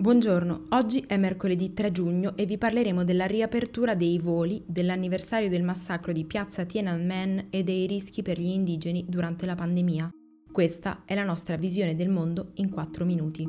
Buongiorno, oggi è mercoledì 3 giugno e vi parleremo della riapertura dei voli, dell'anniversario del massacro di piazza Tiananmen e dei rischi per gli indigeni durante la pandemia. Questa è la nostra visione del mondo in 4 minuti.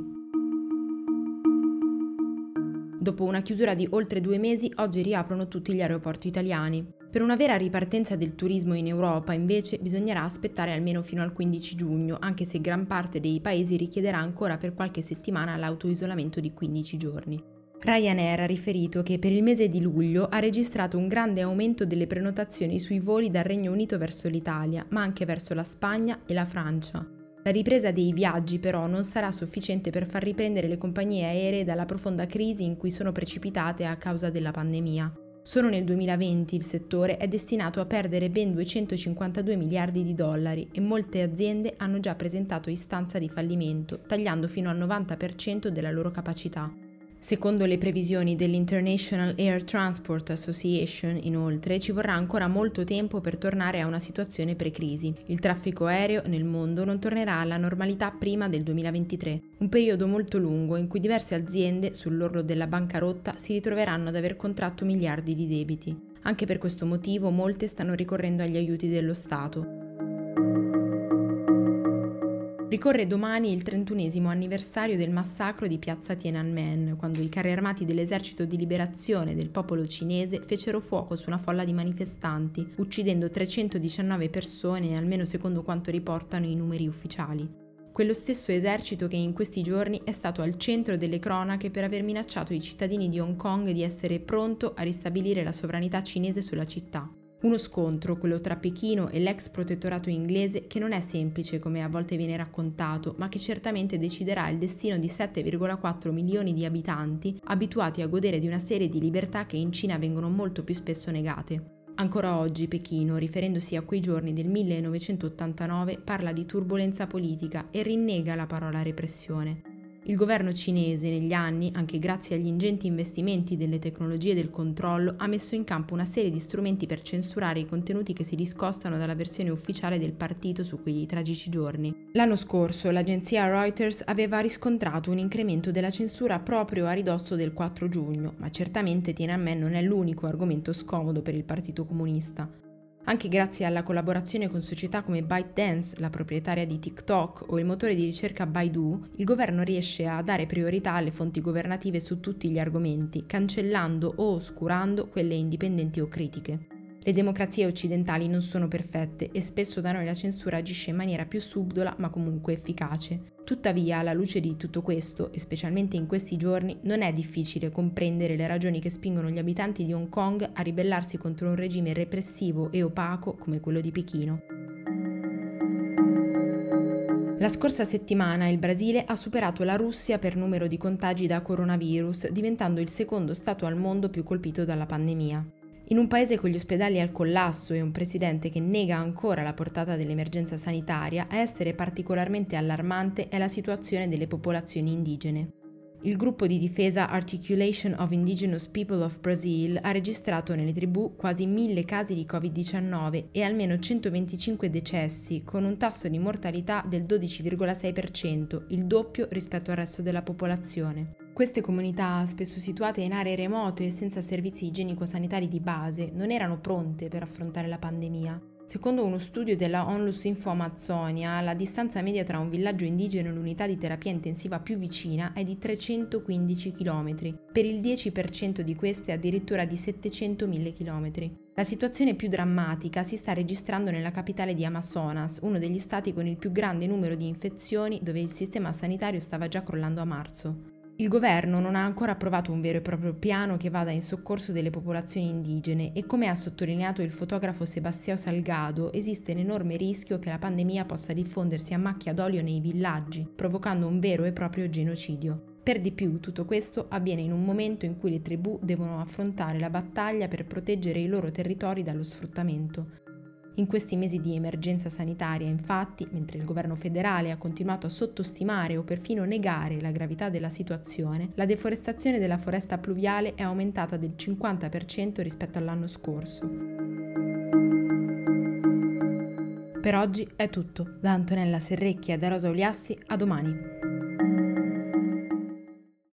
Dopo una chiusura di oltre due mesi, oggi riaprono tutti gli aeroporti italiani. Per una vera ripartenza del turismo in Europa, invece, bisognerà aspettare almeno fino al 15 giugno, anche se gran parte dei paesi richiederà ancora per qualche settimana l'autoisolamento di 15 giorni. Ryanair ha riferito che per il mese di luglio ha registrato un grande aumento delle prenotazioni sui voli dal Regno Unito verso l'Italia, ma anche verso la Spagna e la Francia. La ripresa dei viaggi però non sarà sufficiente per far riprendere le compagnie aeree dalla profonda crisi in cui sono precipitate a causa della pandemia. Solo nel 2020 il settore è destinato a perdere ben 252 miliardi di dollari e molte aziende hanno già presentato istanza di fallimento, tagliando fino al 90% della loro capacità. Secondo le previsioni dell'International Air Transport Association, inoltre, ci vorrà ancora molto tempo per tornare a una situazione pre-crisi. Il traffico aereo nel mondo non tornerà alla normalità prima del 2023, un periodo molto lungo in cui diverse aziende sull'orlo della bancarotta si ritroveranno ad aver contratto miliardi di debiti. Anche per questo motivo molte stanno ricorrendo agli aiuti dello Stato. Ricorre domani il 31 anniversario del massacro di piazza Tiananmen, quando i carri armati dell'esercito di liberazione del popolo cinese fecero fuoco su una folla di manifestanti, uccidendo 319 persone, almeno secondo quanto riportano i numeri ufficiali. Quello stesso esercito che in questi giorni è stato al centro delle cronache per aver minacciato i cittadini di Hong Kong di essere pronto a ristabilire la sovranità cinese sulla città. Uno scontro, quello tra Pechino e l'ex protettorato inglese, che non è semplice come a volte viene raccontato, ma che certamente deciderà il destino di 7,4 milioni di abitanti abituati a godere di una serie di libertà che in Cina vengono molto più spesso negate. Ancora oggi Pechino, riferendosi a quei giorni del 1989, parla di turbolenza politica e rinnega la parola repressione. Il governo cinese negli anni, anche grazie agli ingenti investimenti delle tecnologie del controllo, ha messo in campo una serie di strumenti per censurare i contenuti che si discostano dalla versione ufficiale del partito su quei tragici giorni. L'anno scorso l'agenzia Reuters aveva riscontrato un incremento della censura proprio a ridosso del 4 giugno, ma certamente Tiananmen non è l'unico argomento scomodo per il Partito Comunista. Anche grazie alla collaborazione con società come ByteDance, la proprietaria di TikTok, o il motore di ricerca Baidu, il governo riesce a dare priorità alle fonti governative su tutti gli argomenti, cancellando o oscurando quelle indipendenti o critiche. Le democrazie occidentali non sono perfette e spesso da noi la censura agisce in maniera più subdola ma comunque efficace. Tuttavia, alla luce di tutto questo, e specialmente in questi giorni, non è difficile comprendere le ragioni che spingono gli abitanti di Hong Kong a ribellarsi contro un regime repressivo e opaco come quello di Pechino. La scorsa settimana il Brasile ha superato la Russia per numero di contagi da coronavirus, diventando il secondo Stato al mondo più colpito dalla pandemia. In un paese con gli ospedali al collasso e un presidente che nega ancora la portata dell'emergenza sanitaria, a essere particolarmente allarmante è la situazione delle popolazioni indigene. Il gruppo di difesa Articulation of Indigenous People of Brazil ha registrato nelle tribù quasi mille casi di Covid-19 e almeno 125 decessi, con un tasso di mortalità del 12,6%, il doppio rispetto al resto della popolazione. Queste comunità, spesso situate in aree remote e senza servizi igienico-sanitari di base, non erano pronte per affrontare la pandemia. Secondo uno studio della Onlus Info Amazzonia, la distanza media tra un villaggio indigeno e l'unità di terapia intensiva più vicina è di 315 km, per il 10% di queste addirittura di 700.000 km. La situazione più drammatica si sta registrando nella capitale di Amazonas, uno degli stati con il più grande numero di infezioni dove il sistema sanitario stava già crollando a marzo. Il governo non ha ancora approvato un vero e proprio piano che vada in soccorso delle popolazioni indigene e come ha sottolineato il fotografo Sebastião Salgado, esiste un enorme rischio che la pandemia possa diffondersi a macchia d'olio nei villaggi, provocando un vero e proprio genocidio. Per di più, tutto questo avviene in un momento in cui le tribù devono affrontare la battaglia per proteggere i loro territori dallo sfruttamento. In questi mesi di emergenza sanitaria, infatti, mentre il governo federale ha continuato a sottostimare o perfino negare la gravità della situazione, la deforestazione della foresta pluviale è aumentata del 50% rispetto all'anno scorso. Per oggi è tutto. Da Antonella Serrecchia e da Rosa Oliassi, a domani.